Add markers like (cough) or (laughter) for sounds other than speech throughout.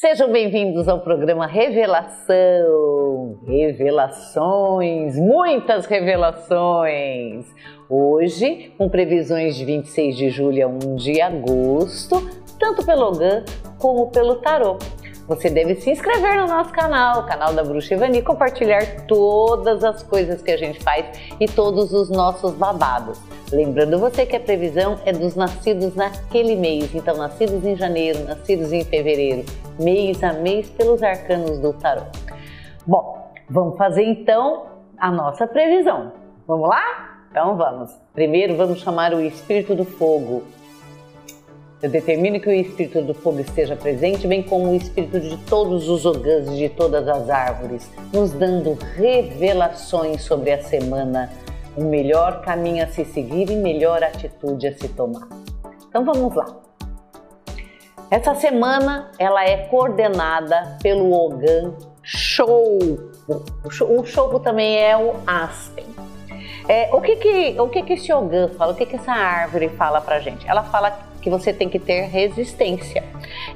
Sejam bem-vindos ao programa Revelação. Revelações, muitas revelações. Hoje, com previsões de 26 de julho a 1 de agosto, tanto pelo Ogã como pelo Tarô. Você deve se inscrever no nosso canal, o canal da Bruxa Ivani, compartilhar todas as coisas que a gente faz e todos os nossos babados. Lembrando você que a previsão é dos nascidos naquele mês, então nascidos em janeiro, nascidos em fevereiro, mês a mês pelos arcanos do tarot. Bom, vamos fazer então a nossa previsão. Vamos lá? Então vamos. Primeiro vamos chamar o espírito do fogo, eu determino que o espírito do fogo esteja presente, bem como o espírito de todos os ogãs de todas as árvores, nos dando revelações sobre a semana, o melhor caminho a se seguir e melhor atitude a se tomar. Então vamos lá. Essa semana ela é coordenada pelo Ogã Show. O Show também é o Aspen. É, o que que, o que que esse Ogã fala? O que que essa árvore fala pra gente? Ela fala que você tem que ter resistência.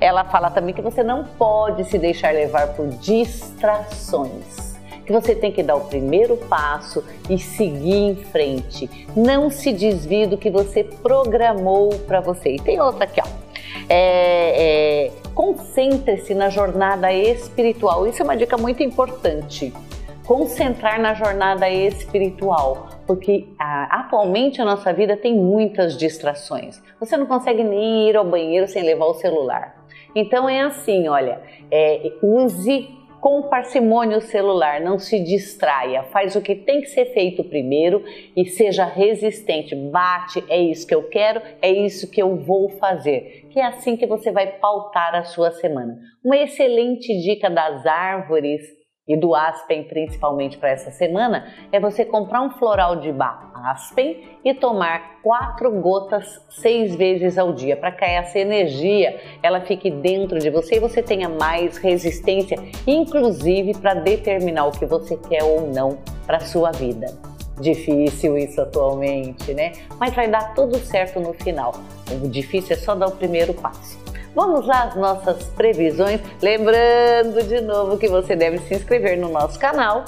Ela fala também que você não pode se deixar levar por distrações. Que você tem que dar o primeiro passo e seguir em frente. Não se desvie do que você programou para você. E tem outra aqui, ó. É, é, Concentre-se na jornada espiritual. Isso é uma dica muito importante concentrar na jornada espiritual, porque ah, atualmente a nossa vida tem muitas distrações. Você não consegue nem ir ao banheiro sem levar o celular. Então é assim, olha, é, use com parcimônia o celular, não se distraia, faz o que tem que ser feito primeiro e seja resistente. Bate, é isso que eu quero, é isso que eu vou fazer. Que é assim que você vai pautar a sua semana. Uma excelente dica das árvores e do Aspen principalmente para essa semana é você comprar um floral de bar Aspen e tomar quatro gotas seis vezes ao dia para que essa energia ela fique dentro de você e você tenha mais resistência, inclusive para determinar o que você quer ou não para sua vida. Difícil isso atualmente, né? Mas vai dar tudo certo no final. O difícil é só dar o primeiro passo. Vamos lá às nossas previsões. Lembrando de novo que você deve se inscrever no nosso canal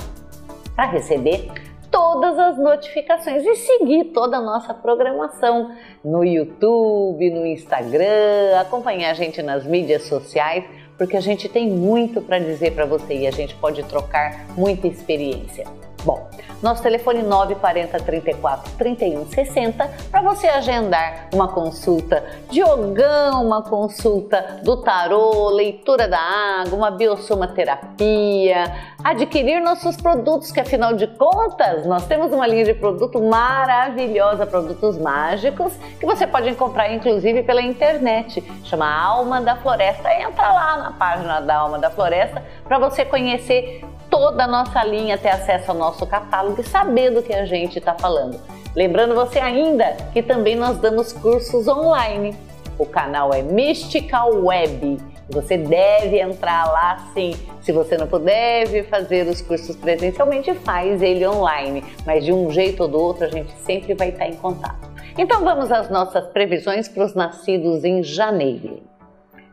para receber todas as notificações e seguir toda a nossa programação no YouTube, no Instagram, acompanhar a gente nas mídias sociais, porque a gente tem muito para dizer para você e a gente pode trocar muita experiência. Bom, nosso telefone 940 34 31 60 para você agendar uma consulta de ogão, uma consulta do tarô, leitura da água, uma biosomaterapia, adquirir nossos produtos, que afinal de contas nós temos uma linha de produto maravilhosa, produtos mágicos, que você pode comprar inclusive pela internet, chama Alma da Floresta. Entra lá na página da Alma da Floresta para você conhecer toda a nossa linha, ter acesso ao nosso catálogo e saber do que a gente está falando. Lembrando você ainda que também nós damos cursos online. O canal é Mystical Web. Você deve entrar lá sim. Se você não puder fazer os cursos presencialmente, faz ele online. Mas de um jeito ou do outro, a gente sempre vai estar em contato. Então vamos às nossas previsões para os nascidos em janeiro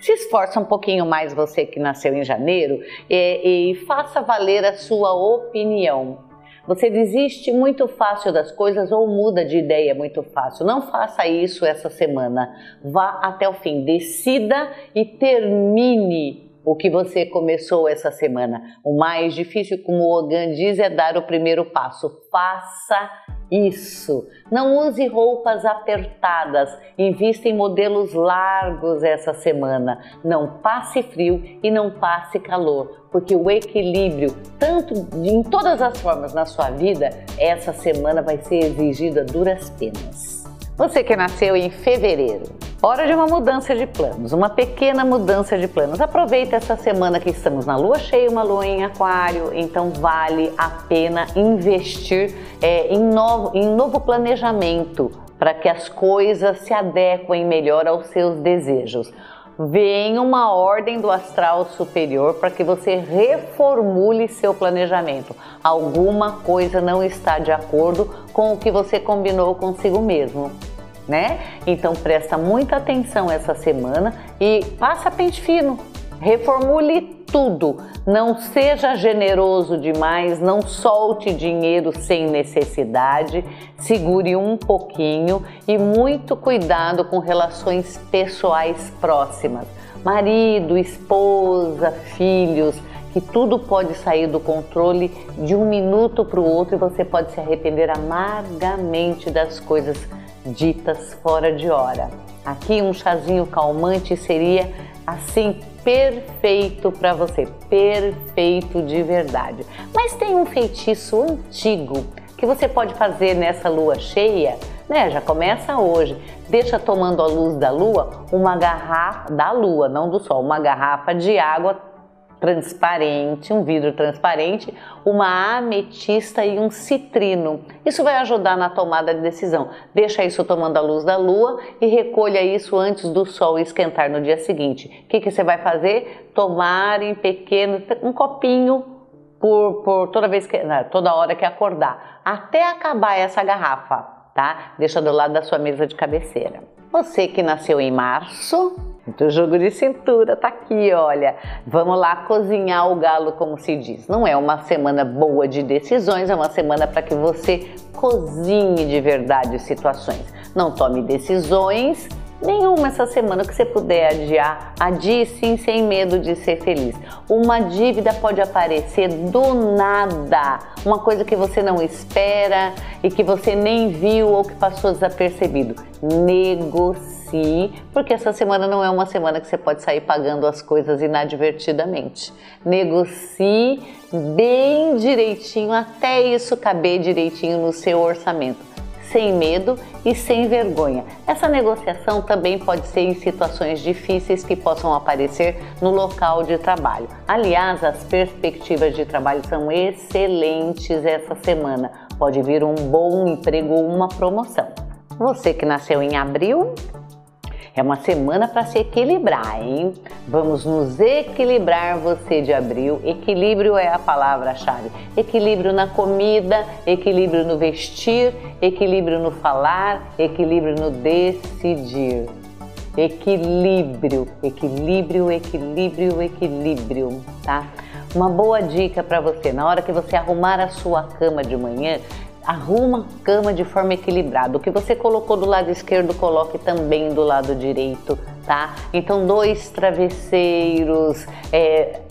se esforça um pouquinho mais você que nasceu em janeiro e, e faça valer a sua opinião. Você desiste muito fácil das coisas ou muda de ideia muito fácil. Não faça isso essa semana. Vá até o fim, decida e termine o que você começou essa semana. O mais difícil, como o Ogan diz, é dar o primeiro passo. Faça isso. Não use roupas apertadas. Invista em modelos largos essa semana. Não passe frio e não passe calor, porque o equilíbrio, tanto em todas as formas na sua vida, essa semana vai ser exigido a duras penas. Você que nasceu em fevereiro, hora de uma mudança de planos, uma pequena mudança de planos. Aproveita essa semana que estamos na lua cheia, uma lua em aquário, então vale a pena investir é, em, novo, em novo planejamento para que as coisas se adequem melhor aos seus desejos vem uma ordem do astral superior para que você reformule seu planejamento. Alguma coisa não está de acordo com o que você combinou consigo mesmo. Né? Então presta muita atenção essa semana e passa pente fino. reformule tudo. Não seja generoso demais, não solte dinheiro sem necessidade, segure um pouquinho e muito cuidado com relações pessoais próximas. Marido, esposa, filhos, que tudo pode sair do controle de um minuto para o outro e você pode se arrepender amargamente das coisas ditas fora de hora. Aqui um chazinho calmante seria assim perfeito para você, perfeito de verdade. Mas tem um feitiço antigo que você pode fazer nessa lua cheia, né? Já começa hoje. Deixa tomando a luz da lua uma garrafa da lua, não do sol, uma garrafa de água transparente, um vidro transparente, uma ametista e um citrino. Isso vai ajudar na tomada de decisão. Deixa isso tomando a luz da lua e recolha isso antes do sol esquentar no dia seguinte. O que, que você vai fazer? Tomar em pequeno, um copinho por, por toda vez que, não, toda hora que acordar, até acabar essa garrafa, tá? Deixa do lado da sua mesa de cabeceira. Você que nasceu em março, então, jogo de cintura tá aqui, olha. Vamos lá cozinhar o galo, como se diz. Não é uma semana boa de decisões, é uma semana para que você cozinhe de verdade situações. Não tome decisões nenhuma essa semana que você puder adiar, adie sim sem medo de ser feliz. Uma dívida pode aparecer do nada, uma coisa que você não espera e que você nem viu ou que passou desapercebido. Negocie, porque essa semana não é uma semana que você pode sair pagando as coisas inadvertidamente. Negocie bem direitinho até isso caber direitinho no seu orçamento sem medo e sem vergonha. Essa negociação também pode ser em situações difíceis que possam aparecer no local de trabalho. Aliás, as perspectivas de trabalho são excelentes essa semana. Pode vir um bom emprego ou uma promoção. Você que nasceu em abril, é uma semana para se equilibrar, hein? Vamos nos equilibrar você de abril. Equilíbrio é a palavra-chave. Equilíbrio na comida, equilíbrio no vestir, equilíbrio no falar, equilíbrio no decidir. Equilíbrio, equilíbrio, equilíbrio, equilíbrio, tá? Uma boa dica para você, na hora que você arrumar a sua cama de manhã, Arruma a cama de forma equilibrada. O que você colocou do lado esquerdo, coloque também do lado direito, tá? Então, dois travesseiros, é,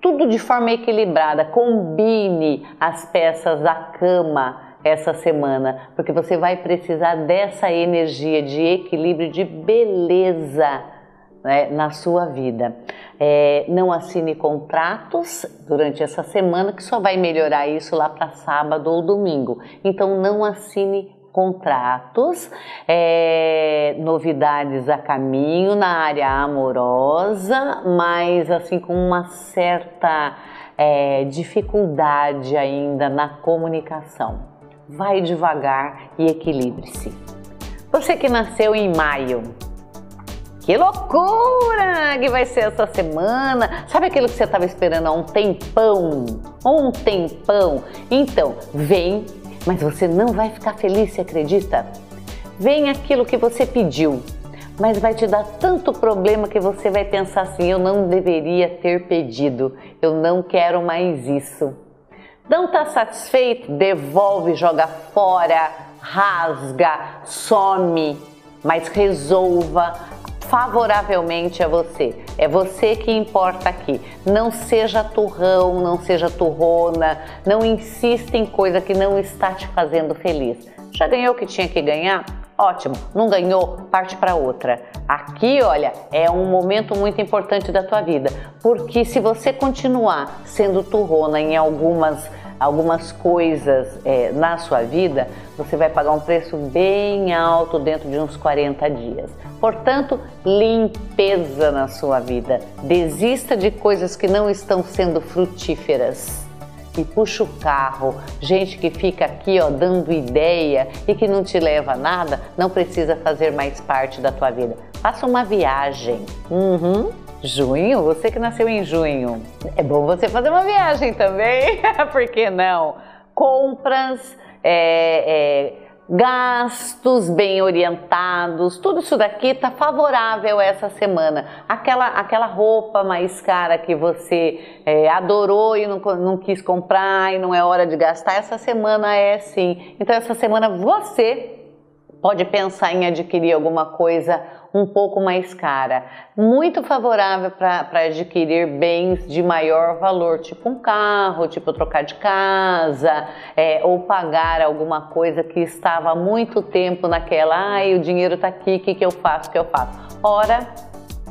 tudo de forma equilibrada. Combine as peças da cama essa semana, porque você vai precisar dessa energia de equilíbrio, de beleza né, na sua vida. É, não assine contratos durante essa semana, que só vai melhorar isso lá para sábado ou domingo. Então, não assine contratos, é, novidades a caminho na área amorosa, mas assim com uma certa é, dificuldade ainda na comunicação. Vai devagar e equilibre-se. Você que nasceu em maio, que loucura que vai ser essa semana! Sabe aquilo que você estava esperando há um tempão? Um tempão? Então, vem, mas você não vai ficar feliz, se acredita? Vem aquilo que você pediu, mas vai te dar tanto problema que você vai pensar assim: eu não deveria ter pedido, eu não quero mais isso. Não está satisfeito? Devolve, joga fora, rasga, some, mas resolva favoravelmente a você. É você que importa aqui. Não seja turrão, não seja turrona, não insista em coisa que não está te fazendo feliz. Já ganhou o que tinha que ganhar? Ótimo, não ganhou, parte para outra. Aqui, olha, é um momento muito importante da tua vida, porque se você continuar sendo turrona em algumas algumas coisas é, na sua vida, você vai pagar um preço bem alto dentro de uns 40 dias. Portanto, limpeza na sua vida. Desista de coisas que não estão sendo frutíferas. E puxa o carro. Gente que fica aqui ó, dando ideia e que não te leva a nada, não precisa fazer mais parte da tua vida. Faça uma viagem. Uhum. Junho? Você que nasceu em junho. É bom você fazer uma viagem também, (laughs) por que não? Compras, é, é, gastos bem orientados, tudo isso daqui está favorável essa semana. Aquela, aquela roupa mais cara que você é, adorou e não, não quis comprar e não é hora de gastar, essa semana é sim. Então, essa semana você pode pensar em adquirir alguma coisa um pouco mais cara. Muito favorável para adquirir bens de maior valor, tipo um carro, tipo trocar de casa, é, ou pagar alguma coisa que estava há muito tempo naquela, ai, o dinheiro está aqui, o que, que eu faço, o que eu faço? Hora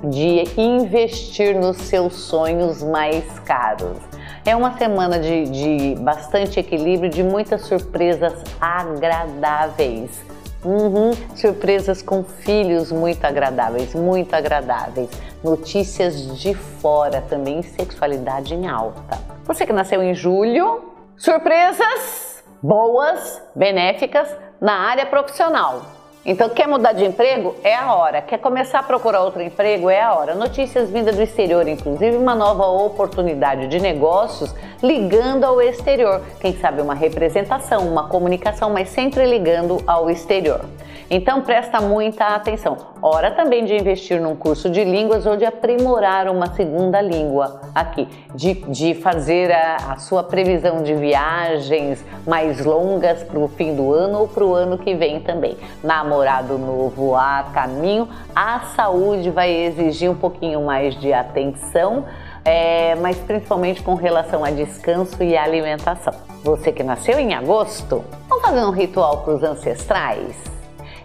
de investir nos seus sonhos mais caros. É uma semana de, de bastante equilíbrio, de muitas surpresas agradáveis. Uhum, surpresas com filhos muito agradáveis, muito agradáveis. Notícias de fora também, sexualidade em alta. Você que nasceu em julho, surpresas boas, benéficas na área profissional. Então, quer mudar de emprego? É a hora. Quer começar a procurar outro emprego? É a hora. Notícias vindas do exterior, inclusive uma nova oportunidade de negócios ligando ao exterior. Quem sabe uma representação, uma comunicação, mas sempre ligando ao exterior. Então presta muita atenção. Hora também de investir num curso de línguas ou de aprimorar uma segunda língua aqui, de, de fazer a, a sua previsão de viagens mais longas para o fim do ano ou para o ano que vem também. Namorado novo a caminho, a saúde vai exigir um pouquinho mais de atenção. É, mas principalmente com relação a descanso e alimentação. Você que nasceu em agosto, vamos fazer um ritual para os ancestrais?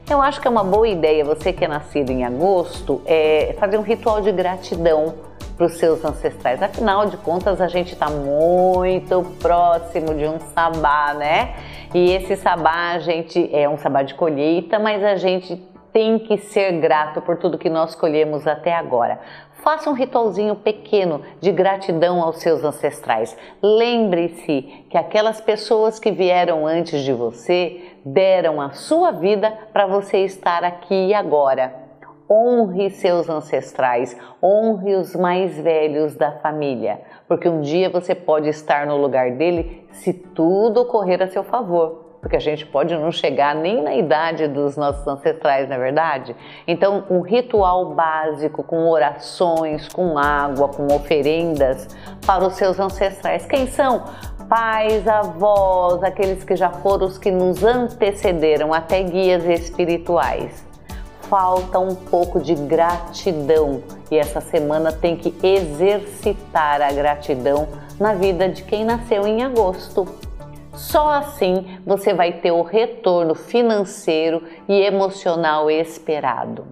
Eu acho que é uma boa ideia, você que é nascido em agosto, é fazer um ritual de gratidão para os seus ancestrais. Afinal de contas, a gente está muito próximo de um sabá, né? E esse sabá, a gente é um sabá de colheita, mas a gente tem que ser grato por tudo que nós colhemos até agora. Faça um ritualzinho pequeno de gratidão aos seus ancestrais. Lembre-se que aquelas pessoas que vieram antes de você deram a sua vida para você estar aqui e agora. Honre seus ancestrais, honre os mais velhos da família, porque um dia você pode estar no lugar dele se tudo correr a seu favor porque a gente pode não chegar nem na idade dos nossos ancestrais, não é verdade? Então, um ritual básico com orações, com água, com oferendas para os seus ancestrais. Quem são? Pais, avós, aqueles que já foram os que nos antecederam, até guias espirituais. Falta um pouco de gratidão e essa semana tem que exercitar a gratidão na vida de quem nasceu em agosto. Só assim você vai ter o retorno financeiro e emocional esperado.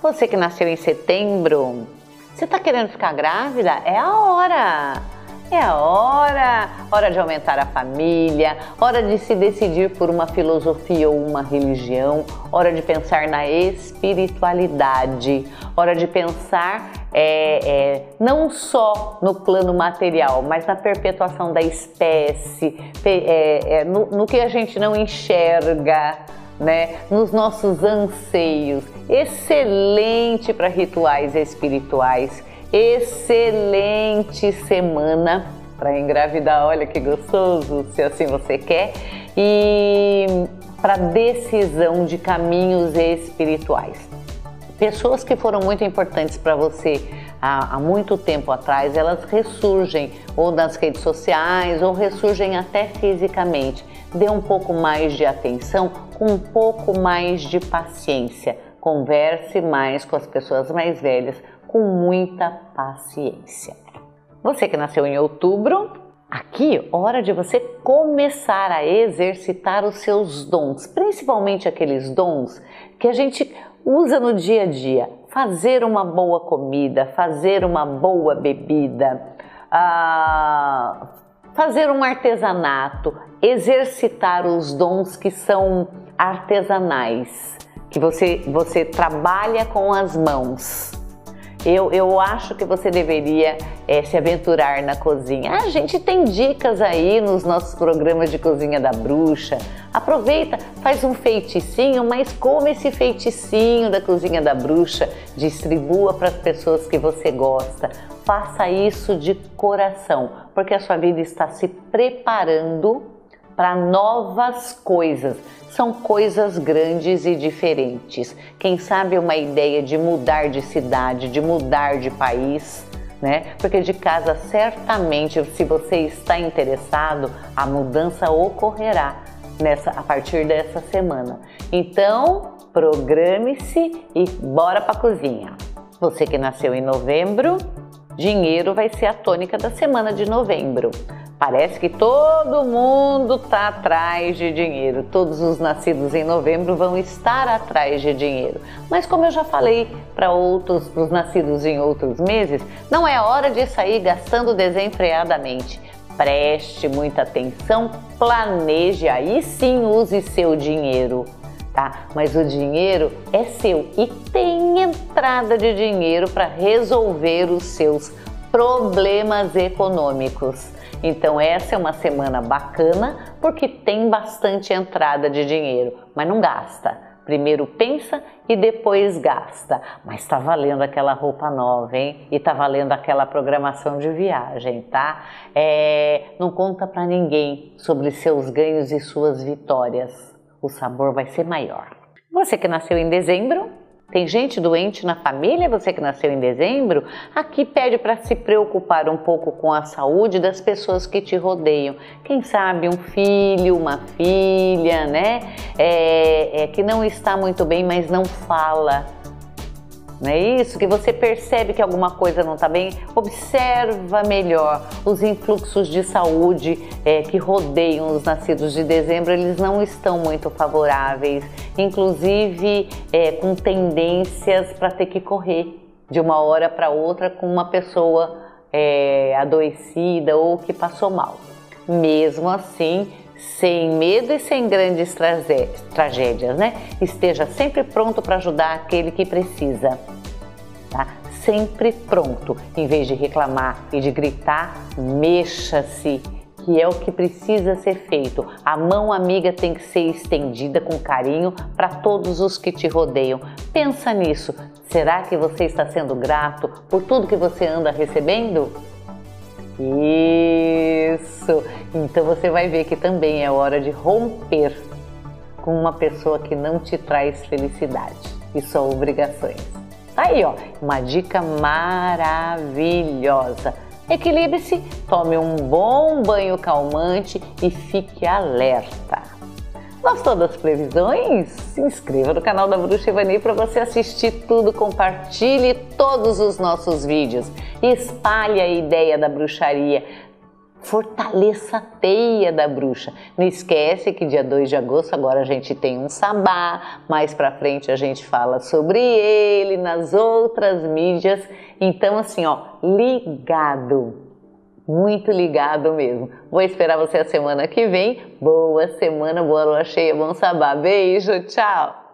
Você que nasceu em setembro, você está querendo ficar grávida? É a hora! É a hora, hora de aumentar a família, hora de se decidir por uma filosofia ou uma religião, hora de pensar na espiritualidade, hora de pensar é, é, não só no plano material, mas na perpetuação da espécie, é, é, no, no que a gente não enxerga, né, nos nossos anseios. Excelente para rituais espirituais excelente semana para engravidar, olha que gostoso, se assim você quer, e para decisão de caminhos espirituais. Pessoas que foram muito importantes para você há, há, muito tempo atrás, elas ressurgem ou nas redes sociais ou ressurgem até fisicamente. Dê um pouco mais de atenção, com um pouco mais de paciência. Converse mais com as pessoas mais velhas, com muita paciência. Você que nasceu em outubro, aqui hora de você começar a exercitar os seus dons, principalmente aqueles dons que a gente usa no dia a dia. Fazer uma boa comida, fazer uma boa bebida, ah, fazer um artesanato, exercitar os dons que são artesanais, que você, você trabalha com as mãos. Eu, eu acho que você deveria é, se aventurar na cozinha. A gente tem dicas aí nos nossos programas de cozinha da bruxa. Aproveita, faz um feiticinho, mas como esse feiticinho da cozinha da bruxa, distribua para as pessoas que você gosta. Faça isso de coração, porque a sua vida está se preparando para novas coisas. São coisas grandes e diferentes. Quem sabe uma ideia de mudar de cidade, de mudar de país, né? Porque de casa certamente, se você está interessado, a mudança ocorrerá nessa a partir dessa semana. Então, programe-se e bora para a cozinha. Você que nasceu em novembro, dinheiro vai ser a tônica da semana de novembro. Parece que todo mundo está atrás de dinheiro. Todos os nascidos em novembro vão estar atrás de dinheiro. Mas como eu já falei para outros, para os nascidos em outros meses, não é hora de sair gastando desenfreadamente. Preste muita atenção, planeje, aí sim use seu dinheiro. Tá? Mas o dinheiro é seu e tem entrada de dinheiro para resolver os seus problemas econômicos. Então essa é uma semana bacana porque tem bastante entrada de dinheiro, mas não gasta. Primeiro pensa e depois gasta. Mas está valendo aquela roupa nova, hein? E está valendo aquela programação de viagem, tá? É, não conta para ninguém sobre seus ganhos e suas vitórias. O sabor vai ser maior. Você que nasceu em dezembro, tem gente doente na família, você que nasceu em dezembro? Aqui pede para se preocupar um pouco com a saúde das pessoas que te rodeiam. Quem sabe um filho, uma filha, né? É, é, que não está muito bem, mas não fala não é isso? Que você percebe que alguma coisa não está bem, observa melhor os influxos de saúde é, que rodeiam os nascidos de dezembro, eles não estão muito favoráveis, inclusive é, com tendências para ter que correr de uma hora para outra com uma pessoa é, adoecida ou que passou mal. Mesmo assim, sem medo e sem grandes tragédias, né? Esteja sempre pronto para ajudar aquele que precisa. Tá? Sempre pronto. Em vez de reclamar e de gritar, mexa-se, que é o que precisa ser feito. A mão amiga tem que ser estendida com carinho para todos os que te rodeiam. Pensa nisso. Será que você está sendo grato por tudo que você anda recebendo? Isso! Então você vai ver que também é hora de romper com uma pessoa que não te traz felicidade e só obrigações. Aí, ó, uma dica maravilhosa. Equilibre-se, tome um bom banho calmante e fique alerta. Gostou das previsões? Se inscreva no canal da Bruxa Ivani para você assistir tudo, compartilhe todos os nossos vídeos, espalhe a ideia da bruxaria, fortaleça a teia da bruxa. Não esquece que dia 2 de agosto agora a gente tem um sabá, mais para frente a gente fala sobre ele nas outras mídias. Então assim, ó, ligado muito ligado mesmo. Vou esperar você a semana que vem. Boa semana, boa lua cheia, bom sabá. Beijo, tchau!